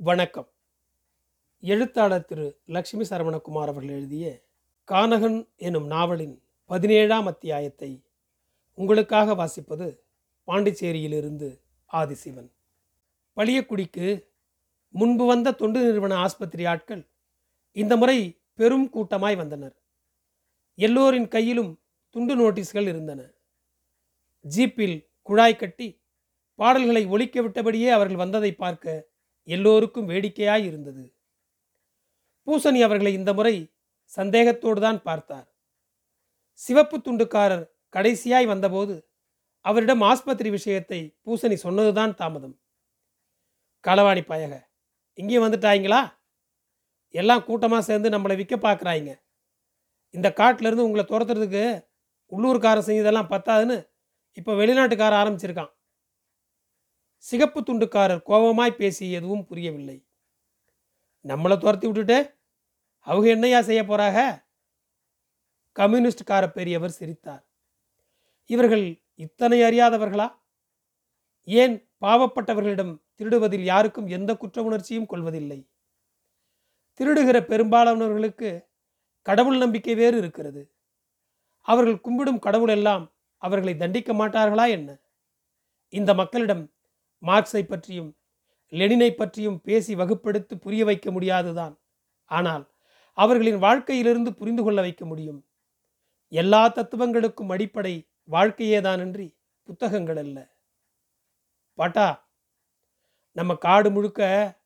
வணக்கம். எழுத்தாளர் திரு. லக்ஷ்மி சரவணகுமார் அவர்கள் எழுதிய கானகன் எனும் நாவலின் பதினேழாம் அத்தியாயத்தை உங்களுக்காக வாசிப்பது பாண்டிச்சேரியிலிருந்து ஆதிசிவன். பளியக்குடிக்கு முன்பு வந்த தொண்டு நிறுவன ஆஸ்பத்திரி ஆட்கள் இந்த முறை பெரும் கூட்டமாய் வந்தனர். எல்லோரின் கையிலும் துண்டு நோட்டீஸ்கள் இருந்தன. ஜீப்பில் குழாய் கட்டி பாடல்களை ஒழிக்க விட்டபடியே அவர்கள் வந்ததை பார்க்க எல்லோருக்கும் வேடிக்கையாய் இருந்தது. பூசணி அவர்களை இந்த முறை சந்தேகத்தோடு தான் பார்த்தார். சிவப்பு துண்டுக்காரர் கடைசியாய் வந்தபோது அவரிடம் ஆஸ்பத்திரி விஷயத்தை பூசணி சொன்னதுதான் தாமதம். களவாணி பயக இங்கேயும் வந்துட்டாய்ங்களா? எல்லாம் கூட்டமாக சேர்ந்து நம்மளை விற்க பார்க்குறாய்ங்க. இந்த காட்டிலேருந்து உங்களை துரத்துறதுக்கு உள்ளூர்காரன் செஞ்சதெல்லாம் பத்தாதுன்னு இப்போ வெளிநாட்டுக்கார ஆரம்பிச்சிருக்கான். சிகப்பு துண்டுக்காரர் கோபமாய் பேசி எதுவும் புரியவில்லை. நம்மளை துரத்தி விட்டுட்டு அவங்க என்னையா செய்ய போறாக கம்யூனிஸ்ட்கார பெரியவர் சிரித்தார். இவர்கள் இத்தனை அறியாதவர்களா? ஏன் பாவப்பட்டவர்களிடம் திருடுவதில் யாருக்கும் எந்த குற்ற உணர்ச்சியும் கொள்வதில்லை? திருடுகிற பெரும்பாலானவர்களுக்கு கடவுள் நம்பிக்கை வேறு இருக்கிறது. அவர்கள் கும்பிடும் கடவுள் எல்லாம் அவர்களை தண்டிக்க மாட்டார்களா என்ன? இந்த மக்களிடம் மார்க்ஸை பற்றியும் லெனினை பற்றியும் பேசி வகுப்படுத்தி புரிய வைக்க முடியாதுதான். ஆனால் அவர்களின் வாழ்க்கையிலிருந்து புரிந்து கொள்ள வைக்க முடியும். எல்லா தத்துவங்களுக்கும் அடிப்படை வாழ்க்கையேதானின்றி புத்தகங்கள் அல்ல. பாட்டா நம்ம காடு முழுக்க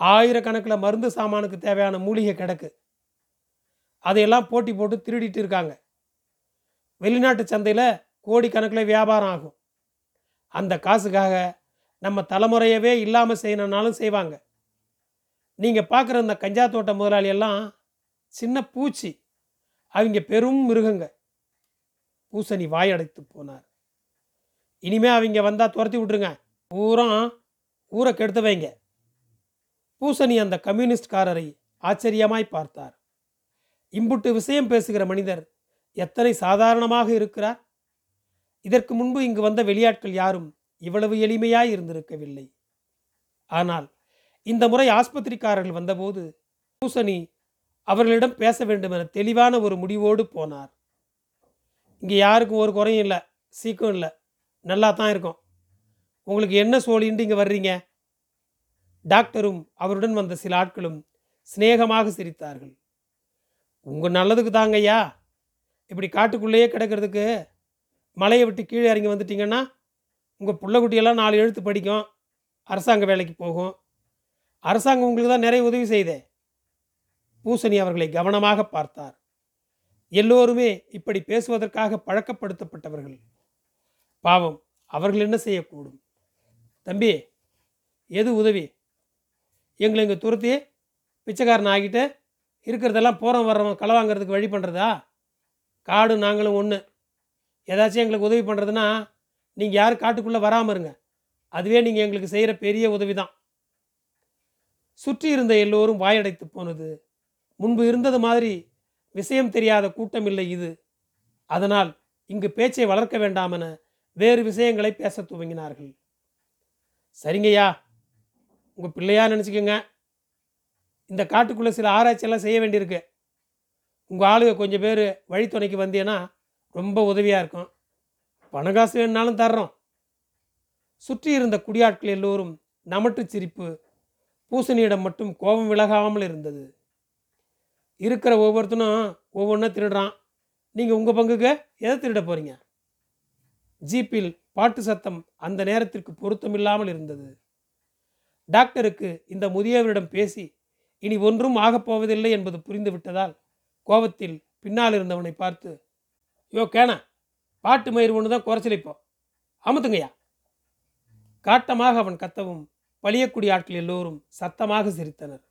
ஆயிரக்கணக்கில் மருந்து சாமானுக்கு தேவையான மூலிகை கிடக்கு. அதையெல்லாம் போட்டி போட்டு திருடிட்டு இருக்காங்க. வெளிநாட்டு சந்தையில் கோடிக்கணக்கில் வியாபாரம் ஆகும். அந்த காசுக்காக நம்ம தலைமுறையவே இல்லாமல் செய்யணுன்னாலும் செய்வாங்க. நீங்கள் பார்க்குற இந்த கஞ்சா தோட்ட முதலாளியெல்லாம் சின்ன பூச்சி. அவங்க பெரும் மிருகங்க. பூசணி வாயடைத்து போனார். இனிமே அவங்க வந்தால் துரத்தி விட்ருங்க பூரா ஊரை கெடுத்து வைங்க. பூசணி அந்த கம்யூனிஸ்ட்காரரை ஆச்சரியமாய் பார்த்தார். இம்புட்டு விஷயம் பேசுகிற மனிதர் எத்தனை சாதாரணமாக இருக்கிறார்? இதற்கு முன்பு இங்கு வந்த வெளியாட்கள் யாரும் இவ்வளவு எளிமையாய் இருந்திருக்கவில்லை. ஆனால் இந்த முறை ஆஸ்பத்திரிக்காரர்கள் வந்தபோது பூசணி அவர்களிடம் பேச வேண்டும் என தெளிவான ஒரு முடிவோடு போனார். இங்கே யாருக்கும் ஒரு குறையும் இல்லை சீக்கம் இல்லை நல்லா தான் இருக்கும். உங்களுக்கு என்ன சோழின்ட்டு இங்கே வர்றீங்க? டாக்டரும் அவருடன் வந்த சில ஆட்களும் சிநேகமாக சிரித்தார்கள். உங்கள் நல்லதுக்கு தாங்கய்யா. இப்படி காட்டுக்குள்ளேயே கிடக்கிறதுக்கு மலையை விட்டு கீழே இறங்கி வந்துட்டீங்கன்னா உங்கள் பிள்ளைக்குட்டியெல்லாம் நாலு எழுத்து படிக்கும். அரசாங்க வேலைக்கு போகும். அரசாங்கம் உங்களுக்கு தான் நிறைய உதவி செய்தே. பூசணி அவர்களை கவனமாக பார்த்தார். எல்லோருமே இப்படி பேசுவதற்காக பழக்கப்படுத்தப்பட்டவர்கள். பாவம் அவர்கள் என்ன செய்யக்கூடும்? தம்பி எது உதவி? எங்களை இங்கே துரத்தி பிச்சைக்காரன் ஆகிட்டு இருக்கிறதெல்லாம் போகிறோம் வர்றோம் களை வாங்குறதுக்கு வழி பண்ணுறதா காடு நாங்களும் ஒன்று ஏதாச்சும் எங்களுக்கு உதவி பண்ணுறதுன்னா நீங்கள் யார் காட்டுக்குள்ளே வராமல் இருங்க. அதுவே நீங்கள் எங்களுக்கு செய்கிற பெரிய உதவி தான் சுற்றி இருந்த எல்லோரும் வாயடைத்து போனது. முன்பு இருந்தது மாதிரி விஷயம் தெரியாத கூட்டம் இல்லை இது. அதனால் இங்கு பேச்சை வளர்க்க வேண்டாமென வேறு விஷயங்களை பேச துவங்கினார்கள். சரிங்கய்யா உங்கள் பிள்ளையா நினச்சிக்கோங்க. இந்த காட்டுக்குள்ளே சில ஆராய்ச்சியெல்லாம் செய்ய வேண்டியிருக்கு. உங்கள் ஆளுங்க கொஞ்சம் பேர் வழித்துணைக்கு வந்தீங்கன்னா ரொம்ப உதவியாக இருக்கும். பணகாசு வேணுனாலும் தர்றோம். சுற்றி இருந்த குடியாட்கள் எல்லோரும் நமட்டு சிரிப்பு பூசணியிடம் மட்டும் கோபம் விலகாமல் இருந்தது. இருக்கிற ஒவ்வொருத்தனும் ஒவ்வொன்றா திருடுறான். நீங்கள் உங்கள் பங்குக்கு எதை திருட போகிறீங்க ஜீப்பில் பாட்டு சத்தம் அந்த நேரத்திற்கு பொருத்தமில்லாமல் இருந்தது. டாக்டருக்கு இந்த முதியவரிடம் பேசி இனி ஒன்றும் ஆகப்போவதில்லை என்பது புரிந்து விட்டதால் கோபத்தில் பின்னால் இருந்தவனை பார்த்து யோ கேன பாட்டு மயிர் ஒன்று தான் குறைச்சலிப்போம் அமுத்துங்கய்யா. காட்டமாக அவன் கத்தவும் பழியக்கூடிய ஆட்கள் எல்லோரும் சத்தமாக சிரித்தனர்.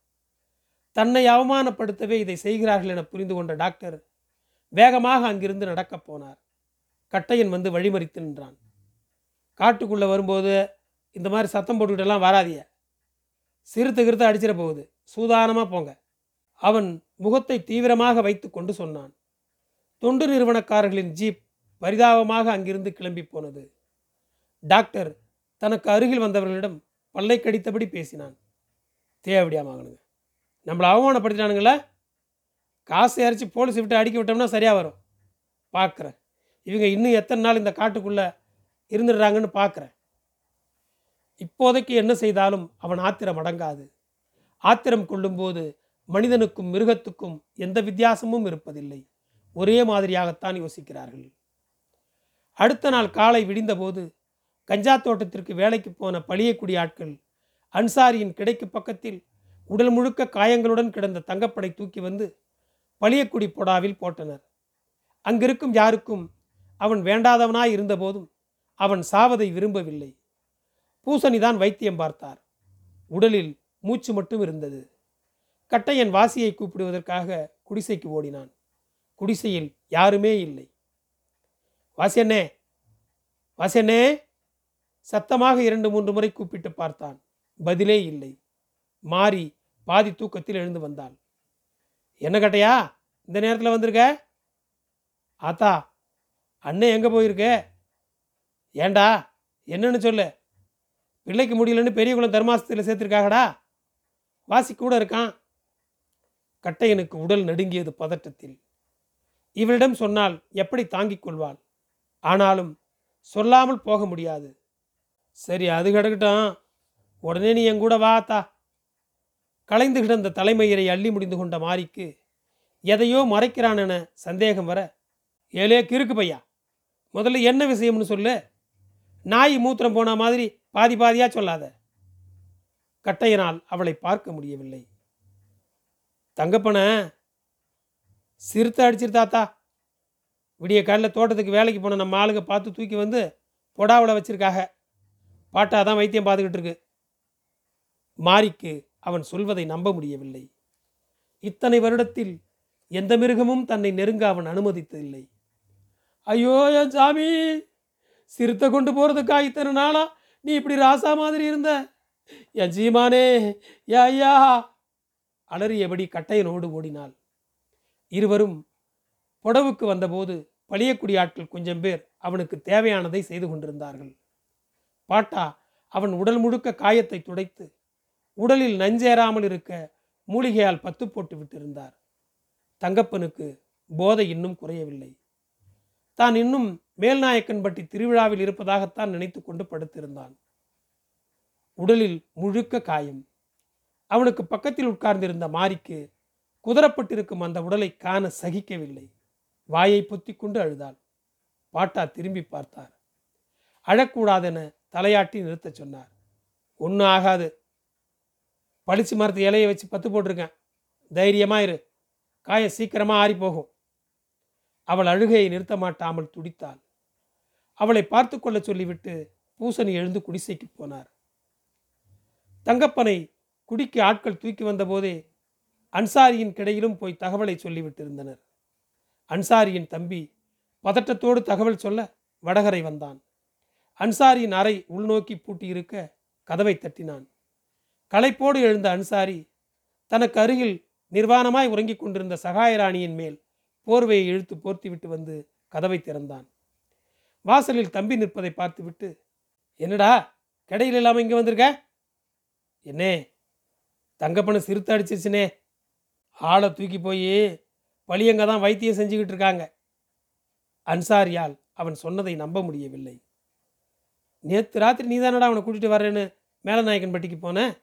தன்னை அவமானப்படுத்தவே இதை செய்கிறார்கள் என புரிந்து கொண்ட டாக்டர் வேகமாக அங்கிருந்து நடக்கப் போனார். கட்டையன் வந்து வழிமறித்து நின்றான். காட்டுக்குள்ளே வரும்போது இந்த மாதிரி சத்தம் போட்டுக்கிட்டெல்லாம் வராதிய. சிறுத்தை கிருத்த அடிச்சிட போகுது. சூதானமாக போங்க. அவன் முகத்தை தீவிரமாக வைத்து கொண்டு சொன்னான். தொண்டு நிறுவனக்காரர்களின் ஜீப் பரிதாபமாக அங்கிருந்து கிளம்பி போனது. டாக்டர் தனக்கு அருகில் வந்தவர்களிடம் பல்லை கடித்தபடி பேசினான். தேவடியா மகனுங்க நம்மளை அவமானப்படுத்தினானுங்களே காசை இறச்சி போலீஸ் விட்டு அடிக்க விட்டோம்னா சரியாக வரும். பார்க்குறேன் இவங்க இன்னும் எத்தனை நாள் இந்த காட்டுக்குள்ளே இருந்துடுறாங்கன்னு பார்க்குறேன் இப்போதைக்கு என்ன செய்தாலும் அவன் ஆத்திரம் அடங்காது. ஆத்திரம் கொள்ளும்போது மனிதனுக்கும் மிருகத்துக்கும் எந்த வித்தியாசமும் இருப்பதில்லை. ஒரே மாதிரியாகத்தான் யோசிக்கிறார்கள். அடுத்த நாள் காலை விடிந்தபோது கஞ்சா தோட்டத்திற்கு வேலைக்கு போன பழியக்குடி ஆட்கள் அன்சாரியின் கிடைக்கு பக்கத்தில் உடல் முழுக்க காயங்களுடன் கிடந்த தங்கப்படை தூக்கி வந்து பழியக்குடி பொடாவில் போட்டனர். அங்கிருக்கும் யாருக்கும் அவன் வேண்டாதவனாய் இருந்தபோதும் அவன் சாவதை விரும்பவில்லை. பூசணிதான் வைத்தியம் பார்த்தார். உடலில் மூச்சு மட்டும் இருந்தது. கட்டையன் வாசியை கூப்பிடுவதற்காக குடிசைக்கு ஓடினான். குடிசையில் யாருமே இல்லை. வாசியண்ணே வாசியண்ணே சத்தமாக இரண்டு மூன்று முறை கூப்பிட்டு பார்த்தான். பதிலே இல்லை. மாறி பாதி தூக்கத்தில் எழுந்து வந்தாள். என்ன கட்டையா? இந்த நேரத்தில் வந்திருக்க? ஆத்தா அண்ணன் எங்கே போயிருக்க? ஏண்டா? என்னன்னு சொல்லு. பிள்ளைக்கு முடியலன்னு பெரியகுளம் தர்மாசத்தில் சேர்த்துருக்காகடா. வாசி கூட இருக்கான். கட்டையனுக்கு உடல் நடுங்கியது பதட்டத்தில். இவளிடம் சொன்னால் எப்படி தாங்கிக் கொள்வாள்? ஆனாலும் சொல்லாமல் போக முடியாது. சரி அது கிடக்கட்டும். உடனே நீ என் கூட வாத்தா கலைந்து கிடந்த தலைமையரை அள்ளி முடிந்து கொண்ட மாரிக்கு எதையோ மறைக்கிறான் என சந்தேகம் வர ஏலே கிறுக்கு பையா முதல்ல என்ன விஷயம்னு சொல்லு. நாய் மூத்திரம் போன மாதிரி பாதி பாதியாக சொல்லாத. கட்டையனால் அவளை பார்க்க முடியவில்லை. தங்கப்பன சிறுத்தை அடிச்சிருத்தாத்தா விடிய காலையில் தோட்டத்துக்கு வேலைக்கு போன நம்ம ஆளுங்க பார்த்து தூக்கி வந்து பொடாவில் வச்சிருக்காக பாட்டா தான் வைத்தியம் பார்த்துக்கிட்டு இருக்கு. மாரிக்கு அவன் சொல்வதை நம்ப முடியவில்லை. இத்தனை வருடத்தில் எந்த மிருகமும் தன்னை நெருங்க அவன் அனுமதித்ததில்லை. ஐயோ என் சாமி! சிறுத்தை கொண்டு போகிறதுக்கா இத்தனை நாளா? நீ இப்படி ராசா மாதிரி இருந்த? என் ஜீமானே! ஏ ஐயா! அலறியபடி கட்டையனோடு ஓடினாள். இருவரும் புடவுக்கு வந்தபோது பழியக்குடி ஆட்கள் கொஞ்சம் பேர் அவனுக்கு தேவையானதை செய்து கொண்டிருந்தார்கள். பாட்டா அவன் உடல் முழுக்க காயத்தை துடைத்து உடலில் நஞ்சேறாமல் இருக்க மூலிகையால் பத்து போட்டு விட்டிருந்தார். தங்கப்பனுக்கு போதை இன்னும் குறையவில்லை. தான் இன்னும் மேல்நாயக்கன்பட்டி திருவிழாவில் இருப்பதாகத்தான் நினைத்து கொண்டு படுத்திருந்தான். உடலில் முழுக்க காயம். அவனுக்கு பக்கத்தில் உட்கார்ந்திருந்த மாரிக்கு குதிரப்பட்டிருக்கும் அந்த உடலை காண சகிக்கவில்லை. வாயை பொத்தி கொண்டு அழுதாள். பாட்டா திரும்பி பார்த்தார். அழக்கூடாதென தலையாட்டி நிறுத்தச் சொன்னார். ஒன்றும் ஆகாது. பளிச்சு மரத்து இலையை வச்சு பத்து போட்டிருக்கேன். தைரியமாக இரு. சீக்கிரமாக ஆறி போகும் அவள் அழுகையை நிறுத்த மாட்டாமல் துடித்தாள். அவளை பார்த்து கொள்ள சொல்லிவிட்டு பூசணி எழுந்து குடிசைக்கு போனார். தங்கப்பனை குடிக்கு ஆட்கள் தூக்கி வந்தபோதே அன்சாரியின் கிடையிலும் போய் தகவலை சொல்லிவிட்டிருந்தனர். அன்சாரியின் தம்பி பதட்டத்தோடு தகவல் சொல்ல வடகரை வந்தான். அன்சாரியின் அறை உள்நோக்கி பூட்டியிருக்க கதவை தட்டினான். களைப்போடு எழுந்த அன்சாரி தனக்கு அருகில் நிர்வாணமாய் உறங்கிக் கொண்டிருந்த சகாயராணியின் மேல் போர்வையை இழுத்து போர்த்திவிட்டு வந்து கதவை திறந்தான். வாசலில் தம்பி நிற்பதை பார்த்துவிட்டு என்னடா கடையில் இல்லாமல் இங்கே வந்திருக்க? என்னே தங்கப்பனை சிறுத்தை அடிச்சிருச்சுனே ஆளை தூக்கி போய் வழியங்க தான் வைத்தியம் செஞ்சுக்கிட்டு இருக்காங்க. அன்சாரியால் அவன் சொன்னதை நம்ப முடியவில்லை. நேற்று ராத்திரி நீதானடா அவனை கூட்டிகிட்டு வரேன்னு மேலநாயகன் பட்டிக்கு போனேன்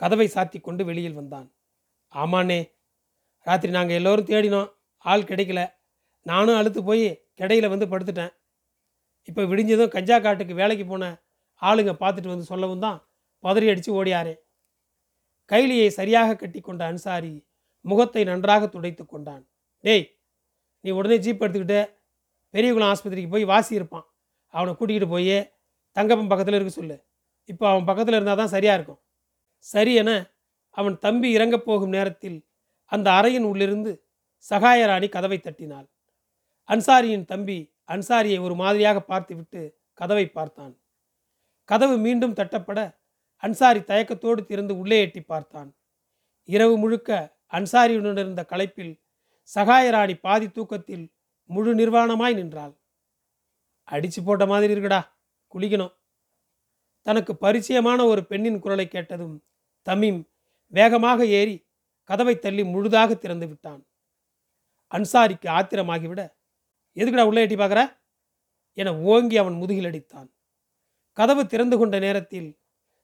கதவை சாத்தி கொண்டு வெளியில் வந்தான். ஆமாண்ணே ராத்திரி நாங்கள் எல்லோரும் தேடினோம். ஆள் கிடைக்கல. நானும் அழுத்து போய் கிடையில வந்து படுத்துட்டேன். இப்போ விடிஞ்சதும் கஞ்சா காட்டுக்கு வேலைக்கு போன ஆளுங்க பார்த்துட்டு வந்து சொல்லவும் தான் பதறி அடித்து ஓடியாரே. கைலியை சரியாக கட்டி கொண்ட அன்சாரி முகத்தை நன்றாக துடைத்து கொண்டான். டேய் நீ உடனே ஜீப் எடுத்துக்கிட்டு பெரியகுளம் ஆஸ்பத்திரிக்கு போய் வாசி இருப்பான். அவனை கூட்டிகிட்டு போய் தங்கப்பன் பக்கத்தில் இருக்க சொல்லு. இப்போ அவன் பக்கத்தில் இருந்தால் தான் சரியாக இருக்கும். சரி என அவன் தம்பி இறங்கப் போகும் நேரத்தில் அந்த அறையின் உள்ளிருந்து சகாயராணி கதவை தட்டினாள். அன்சாரியின் தம்பி அன்சாரியை ஒரு மாதிரியாக பார்த்துவிட்டு கதவை பார்த்தான். கதவு மீண்டும் தட்டப்பட அன்சாரி தயக்கத்தோடு திறந்து உள்ளே எட்டி பார்த்தான். இரவு முழுக்க அன்சாரியுடன் இருந்த களைப்பில் சகாயராணி பாதி தூக்கத்தில் முழு நிர்வாணமாய் நின்றாள். அடிச்சு போட்ட மாதிரி இருக்குடா குளிக்கணும். தனக்கு பரிச்சயமான ஒரு பெண்ணின் குரலை கேட்டதும் தமீம் வேகமாக ஏறி கதவை தள்ளி முழுதாக திறந்து விட்டான். அன்சாரிக்கு ஆத்திரமாகிவிட எதுக்குடா உள்ளே எட்டி பார்க்குற? என ஓங்கி அவன் முதுகில் அடித்தான். கதவு திறந்து கொண்ட நேரத்தில்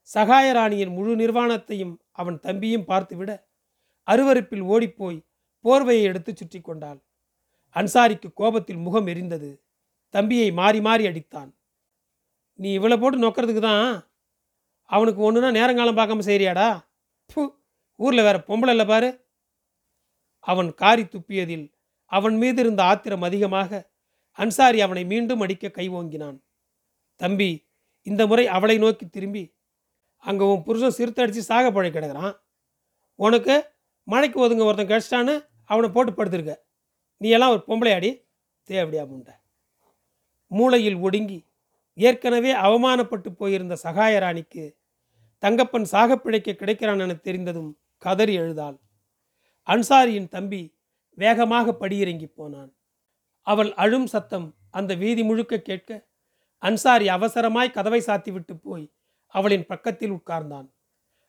சகாயராணியின் முழு நிர்வாணத்தையும் அவன் தம்பியும் பார்த்துவிட அருவருப்பில் ஓடிப்போய் போர்வையை எடுத்து சுற்றி கொண்டாள். அன்சாரிக்கு கோபத்தில் முகம் எரிந்தது. தம்பியை மாறி மாறி அடித்தான். நீ இவ்வளோ போட்டு நொக்கிறதுக்கு தான் அவனுக்கு ஒன்றுனா நேரங்காலம் பார்க்காம செய்கிறியாடா பூ ஊரில் வேற பொம்பளை இல்லை பாரு. அவன் காரி துப்பியதில் அவன் மீது இருந்த ஆத்திரம் அதிகமாக அன்சாரி அவனை மீண்டும் அடிக்க கை ஓங்கினான். தம்பி இந்த முறை அவளை நோக்கி திரும்பி அங்கே உன் புருஷன் சிறுத்தடிச்சு சாக பழை கிடக்குறான். உனக்கு மழைக்கு ஒதுங்க ஒருத்தன் கிடச்சிட்டான்னு அவனை போட்டு படுத்திருக்க. நீ எல்லாம் ஒரு பொம்பளையாடி. தேவடியா முண்ட. மூளையில் ஒடுங்கி ஏற்கனவே அவமானப்பட்டு போயிருந்த சகாயராணிக்கு தங்கப்பன் சாகப்பிழைக்க கிடைக்கிறான் என தெரிந்ததும் கதறி எழுதாள். அன்சாரியின் தம்பி வேகமாக படியிறங்கி போனான். அவள் அழும் சத்தம் அந்த வீதி முழுக்க கேட்க அன்சாரி அவசரமாய் கதவை சாத்திவிட்டு போய் அவளின் பக்கத்தில் உட்கார்ந்தான்.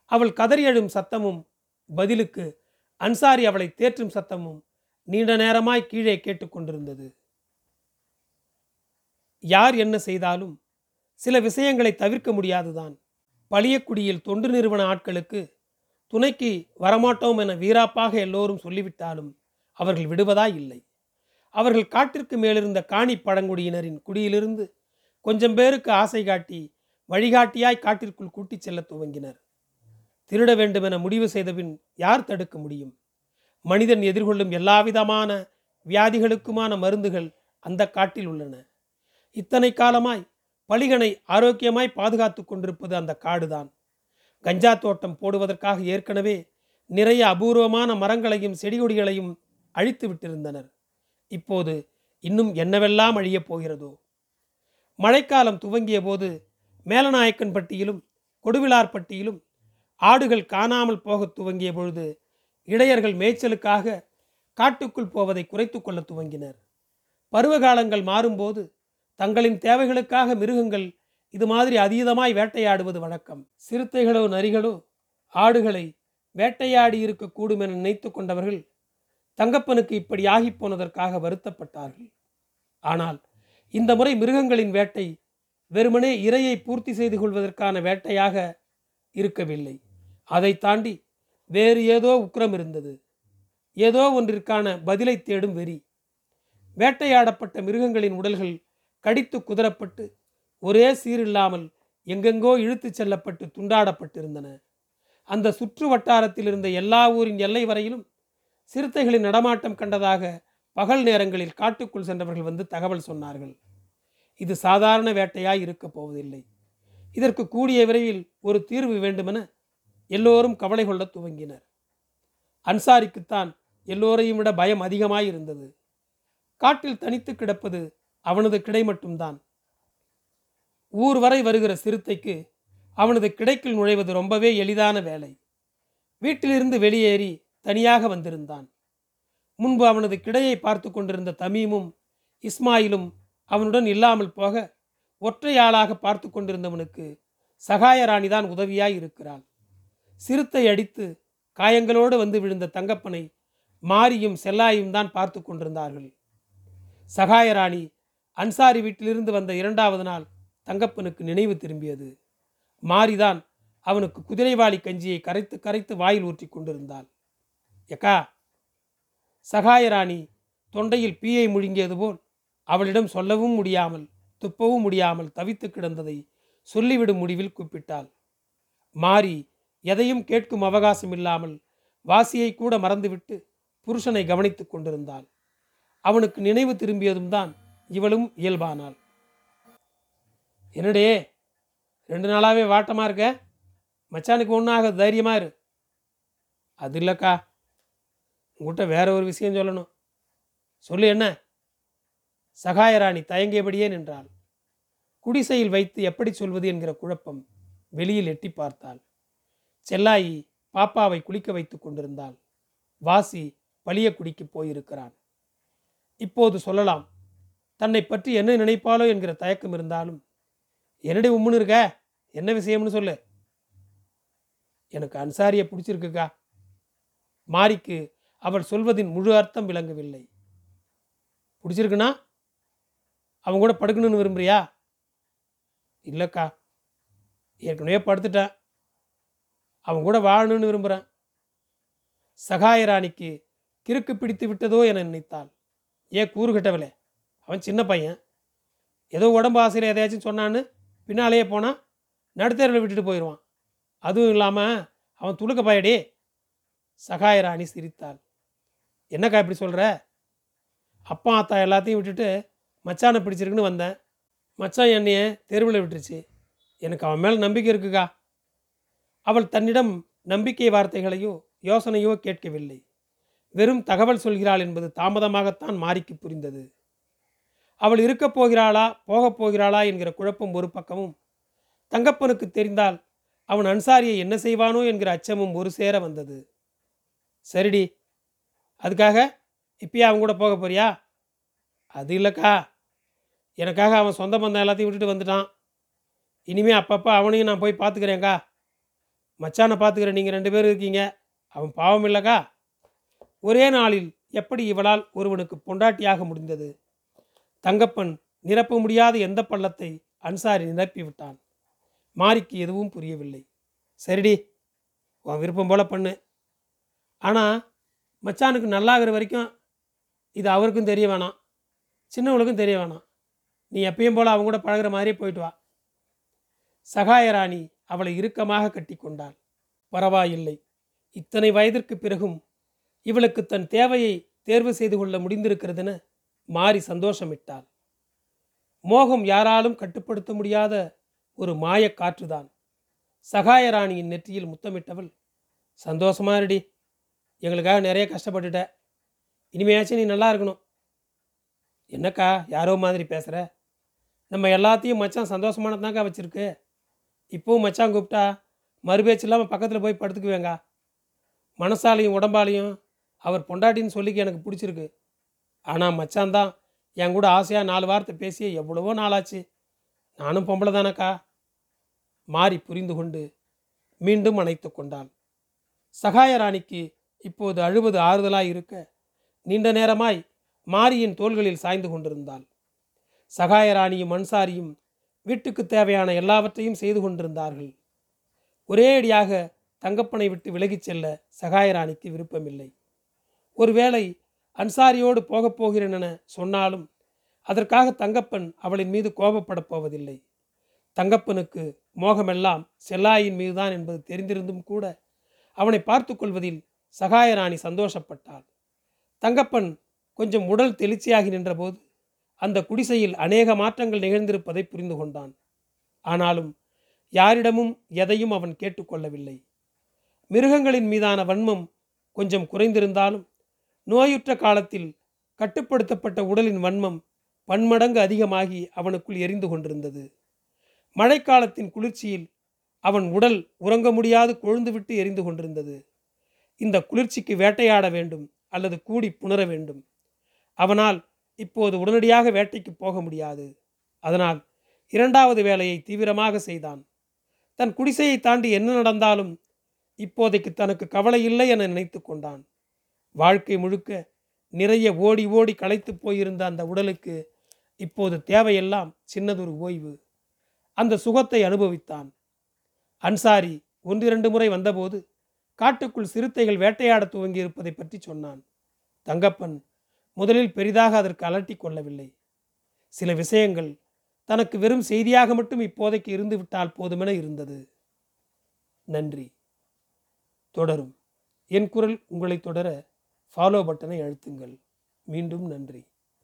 அவள் கதறி எழும் சத்தமும் பதிலுக்கு அன்சாரி அவளை தேற்றும் சத்தமும் நீண்ட நேரமாய் கீழே கேட்டுக்கொண்டிருந்தது. யார் என்ன செய்தாலும் சில விஷயங்களை தவிர்க்க முடியாதுதான். பழியக்குடியில் தொண்டு நிறுவன ஆட்களுக்கு துணைக்கு வரமாட்டோம் என வீராப்பாக எல்லோரும் சொல்லிவிட்டாலும் அவர்கள் விடுவதா இல்லை. அவர்கள் காட்டிற்கு மேலிருந்த காணி பழங்குடியினரின் குடியிலிருந்து கொஞ்சம் பேருக்கு ஆசை காட்டி வழிகாட்டியாய் காட்டிற்குள் கூட்டிச் செல்ல துவங்கினர். திருட வேண்டும் என முடிவு செய்தபின் யார் தடுக்க முடியும்? மனிதன் எதிர்கொள்ளும் எல்லாவிதமான வியாதிகளுக்குமான மருந்துகள் அந்த காட்டில் உள்ளன. இத்தனை காலமாய் பலிகனை ஆரோக்கியமாய் பாதுகாத்து கொண்டிருப்பது அந்த காடுதான். கஞ்சா தோட்டம் போடுவதற்காக ஏற்கனவே நிறைய அபூர்வமான மரங்களையும் செடிகொடிகளையும் அழித்து விட்டிருந்தனர். இப்போது இன்னும் என்னவெல்லாம் அழியப் போகிறதோ? மழைக்காலம் துவங்கிய போது மேலநாயக்கன்பட்டியிலும் கொடுவிலார்பட்டியிலும் ஆடுகள் காணாமல் போகத் துவங்கிய பொழுது இடையர்கள் மேய்ச்சலுக்காக காட்டுக்குள் போவதை குறைத்து கொள்ள துவங்கினர். பருவகாலங்கள் மாறும்போது தங்களின் தேவைகளுக்காக மிருகங்கள் இது மாதிரி அதீதமாய் வேட்டையாடுவது வழக்கம். சிறுத்தைகளோ நரிகளோ ஆடுகளை வேட்டையாடி இருக்கக்கூடும் என நினைத்து கொண்டவர்கள் தங்கப்பனுக்கு இப்படி ஆகி போனதற்காக வருத்தப்பட்டார்கள். ஆனால் இந்த முறை மிருகங்களின் வேட்டை வெறுமனே இரையை பூர்த்தி செய்து கொள்வதற்கான வேட்டையாக இருக்கவில்லை. அதை தாண்டி வேறு ஏதோ உக்கிரம் இருந்தது. ஏதோ ஒன்றிற்கான பதிலை தேடும் வெறி. வேட்டையாடப்பட்ட மிருகங்களின் உடல்கள் கடித்து குதறப்பட்டு ஒரே சீரில்லாமல் எங்கெங்கோ இழுத்துச் செல்லப்பட்டு துண்டாடப்பட்டிருந்தன. அந்த சுற்று வட்டாரத்தில் இருந்த எல்லா ஊரின் எல்லை வரையிலும் சிறுத்தைகளின் நடமாட்டம் கண்டதாக பகல் நேரங்களில் காட்டுக்குள் சென்றவர்கள் வந்து தகவல் சொன்னார்கள். இது சாதாரண வேட்டையாய் இருக்கப் போவதில்லை. இதற்கு கூடிய விரைவில் ஒரு தீர்வு வேண்டுமென எல்லோரும் கவலை கொள்ள துவங்கினர். அன்சாரிக்குத்தான் எல்லோரையும் விட பயம் அதிகமாயிருந்தது. காட்டில் தனித்து கிடப்பது அவனது கிடை மட்டும்தான். ஊர் வரை வருகிற சிறுத்தைக்கு அவனது கிடைக்கில் நுழைவது ரொம்பவே எளிதான வேலை. வீட்டிலிருந்து வெளியேறி தனியாக வந்திருந்தான். முன்பு அவனது கிடையை பார்த்து கொண்டிருந்த தமீமும் இஸ்மாயிலும் அவனுடன் இல்லாமல் போக ஒற்றையாளாக பார்த்து கொண்டிருந்தவனுக்கு சகாயராணிதான் உதவியாய் இருக்கிறாள். சிறுத்தை அடித்து காயங்களோடு வந்து விழுந்த தங்கப்பனை மாரியும் செல்லாயும் தான் பார்த்து கொண்டிருந்தார்கள். சகாயராணி அன்சாரி வீட்டிலிருந்து வந்த இரண்டாவது நாள் தங்கப்பனுக்கு நினைவு திரும்பியது. மாரிதான் அவனுக்கு குதிரைவாளி கஞ்சியை கரைத்து கரைத்து வாயில் ஊற்றி கொண்டிருந்தாள். எக்கா சகாயராணி தொண்டையில் பீயை முழுங்கியது போல் அவளிடம் சொல்லவும் முடியாமல் துப்பவும் முடியாமல் தவித்து கிடந்ததை சொல்லிவிடும் முடிவில் கூப்பிட்டாள். மாறி எதையும் கேட்கும் அவகாசம் இல்லாமல் வாசியை கூட மறந்துவிட்டு புருஷனை கவனித்துக் கொண்டிருந்தாள். அவனுக்கு நினைவு திரும்பியதும் தான் இவளும் இயல்பானாள். என்னடே ரெண்டு நாளாகவே வாட்டமாக இருக்க? மச்சானுக்கு ஒன்றாக தைரியமாக இரு. அது இல்லைக்கா உங்கள்கிட்ட வேற ஒரு விஷயம் சொல்லணும். சொல்லு என்ன? சகாயராணி தயங்கியபடியே நின்றாள். குடிசையில் வைத்து எப்படி சொல்வது என்கிற குழப்பம் வெளியில் எட்டி பார்த்தாள். செல்லாயி பாப்பாவை குளிக்க வைத்து கொண்டிருந்தாள். வாசி பழிய குடிக்கு போயிருக்கிறான். இப்போது சொல்லலாம் தன்னை பற்றி என்ன நினைப்பாளோ என்கிற தயக்கம் இருந்தாலும் என்னடி உம்முன்னு இருக்க? என்ன விஷயம்னு சொல்லு. எனக்கு அன்சாரியை பிடிச்சிருக்குக்கா? மாரிக்கு அவள் சொல்வதின் முழு அர்த்தம் விளங்கவில்லை. பிடிச்சிருக்குன்னா அவன் கூட படுக்கணும்னு விரும்புறியா? இல்லைக்கா ஏற்கனவே படுத்துட்டேன். அவன் கூட வாழணும்னு விரும்புகிறேன் சகாயராணிக்கு கிறுக்கு பிடித்து விட்டதோ என நினைத்தாள். ஏன் கூறுகிட்டவளே அவன் சின்ன பையன். ஏதோ உடம்பு ஆசையில் எதையாச்சும் சொன்னான்னு பின்னாலேயே போனால் நடுத்தரில் விட்டுட்டு போயிடுவான் அதுவும் இல்லாமல் அவன் துளுக்க பயடி. சகாயராணி சிரித்தாள். என்னக்கா இப்படி சொல்கிற அப்பா அத்தா எல்லாத்தையும் விட்டுட்டு மச்சானை பிடிச்சிருக்குன்னு வந்தேன். மச்சான் என்னைய தெருவில் விட்டுருச்சு. எனக்கு அவன் மேலே நம்பிக்கை இருக்குக்கா. அவள் தன்னிடம் நம்பிக்கை வார்த்தைகளையோ யோசனையோ கேட்கவில்லை. வெறும் தகவல் சொல்கிறாள் என்பது தாமதமாகத்தான் மாறிக்கு புரிந்தது. அவள் இருக்கப் போகிறாளா போகப் போகிறாளா என்கிற குழப்பம் ஒரு பக்கமும் தங்கப்பனுக்கு தெரிந்தால் அவன் அன்சாரியை என்ன செய்வானோ என்கிற அச்சமும் ஒரு சேர வந்தது. சரிடி. அதுக்காக இப்பயே அவன் கூட போக போறியா? அது இல்லைக்கா. எனக்காக அவன் சொந்த பந்தம் எல்லாத்தையும் விட்டுட்டு வந்துட்டான். இனிமேல் அப்பப்போ அவனையும் நான் போய் பார்த்துக்கிறேங்க்கா மச்சானை பார்த்துக்கிறேன் நீங்கள் ரெண்டு பேரும் இருக்கீங்க. அவன் பாவம் இல்லைக்கா. ஒரே நாளில் எப்படி இவளால் ஒருவனுக்கு பொண்டாட்டியாக முடிந்தது? தங்கப்பன் நிரப்ப முடியாத எந்த பள்ளத்தை அன்சாரி நிரப்பி விட்டான்? மாரிக்கு எதுவும் புரியவில்லை. சரிடி உன் விருப்பம் போல பண்ணு. ஆனால் மச்சானுக்கு நல்லாகிற வரைக்கும் இது அவருக்கும் தெரிய வேணாம். சின்னவளுக்கும் தெரிய வேணாம். நீ எப்பயும் போல் அவங்க கூட பழகிற மாதிரியே போயிட்டு வா. சகாயராணி அவளை இறுக்கமாக கட்டி கொண்டாள். பரவாயில்லை. இத்தனை வயதிற்கு பிறகும் இவளுக்கு தன் தேவையை தேர்வு செய்து கொள்ள முடிந்திருக்கிறதுன்னு மாறி சந்தோஷமிட்டாள். மோகம் யாராலும் கட்டுப்படுத்த முடியாத ஒரு மாய காற்றுதான். சகாயராணியின் நெற்றியில் முத்தமிட்டவள் சந்தோஷமா ரெடி எங்களுக்காக நிறைய கஷ்டப்பட்டுட்ட. இனிமையாச்சும் நீ நல்லா இருக்கணும். என்னக்கா யாரோ மாதிரி பேசுகிற நம்ம எல்லாத்தையும் மச்சான் சந்தோஷமானதாங்க வச்சுருக்கு. இப்போவும் மச்சான் கூப்பிட்டா மறுபேச்சு இல்லாமல் பக்கத்தில் போய் படுத்துக்குவேங்க மனசாலையும் உடம்பாலையும் அவர் பொண்டாட்டின்னு சொல்லிக்க எனக்கு பிடிச்சிருக்கு. ஆனால் மச்சான் தான் என் கூட ஆசையாக நாலு வார்த்தை பேசிய எவ்வளவோ நாளாச்சு. நானும் பொம்பளை தானக்கா. மாறி புரிந்து கொண்டு மீண்டும் அணைத்து கொண்டாள். சகாயராணிக்கு இப்போது அழுவது ஆறுதலாய் இருக்க நீண்ட நேரமாய் மாரியின் தோள்களில் சாய்ந்து கொண்டிருந்தாள். சகாயராணியும் அன்சாரியும் வீட்டுக்கு தேவையான எல்லாவற்றையும் செய்து கொண்டிருந்தார்கள். ஒரே அடியாக தங்கப்பனை விட்டு விலகிச் செல்ல சகாயராணிக்கு விருப்பமில்லை. ஒருவேளை அன்சாரியோடு போகப் போகிறேன் என சொன்னாலும் அதற்காக தங்கப்பன் அவளின் மீது கோபப்படப் போவதில்லை. தங்கப்பனுக்கு மோகமெல்லாம் செல்லாயின் மீதுதான் என்பது தெரிந்திருந்தும் கூட அவனை பார்த்து கொள்வதில் சகாயராணி சந்தோஷப்பட்டாள். தங்கப்பன் கொஞ்சம் உடல் தெளிச்சியாகி நின்றபோது அந்த குடிசையில் அநேக மாற்றங்கள் நிகழ்ந்திருப்பதை புரிந்து கொண்டான். ஆனாலும் யாரிடமும் எதையும் அவன் கேட்டுக்கொள்ளவில்லை மிருகங்களின் மீதான வன்மம் கொஞ்சம் குறைந்திருந்தாலும் நோயுற்ற காலத்தில் கட்டுப்படுத்தப்பட்ட உடலின் வன்மம் பன்மடங்கு அதிகமாகி அவனுக்குள் எரிந்து கொண்டிருந்தது. மழைக்காலத்தின் குளிர்ச்சியில் அவன் உடல் உறங்க முடியாது கொழுந்துவிட்டு எரிந்து கொண்டிருந்தது. இந்த குளிர்ச்சிக்கு வேட்டையாட வேண்டும் அல்லது கூடி புணர வேண்டும். அவனால் இப்போது உடனடியாக வேட்டைக்கு போக முடியாது. அதனால் இரண்டாவது வேலையை தீவிரமாக செய்தான். தன் குடிசையை தாண்டி என்ன நடந்தாலும் இப்போதைக்கு தனக்கு கவலை இல்லை என நினைத்து கொண்டான். வாழ்க்கை முழுக்க நிறைய ஓடி ஓடி களைத்து போயிருந்த அந்த உடலுக்கு இப்போது தேவையெல்லாம் சின்னதொரு ஓய்வு. அந்த சுகத்தை அனுபவித்தான். அன்சாரி ஒன்றிரண்டு முறை வந்தபோது காட்டுக்குள் சிறுத்தைகள் வேட்டையாட துவங்கி இருப்பதை பற்றி சொன்னான். தங்கப்பன் முதலில் பெரிதாக அதற்கு அலட்டி கொள்ளவில்லை. சில விஷயங்கள் தனக்கு வெறும் செய்தியாக மட்டும் இப்போதைக்கு இருந்துவிட்டால் போதுமென இருந்தது. நன்றி. தொடரும். என் குரல் உங்களை தொடர ஃபாலோ பட்டனை அழுத்துங்கள். மீண்டும் நன்றி.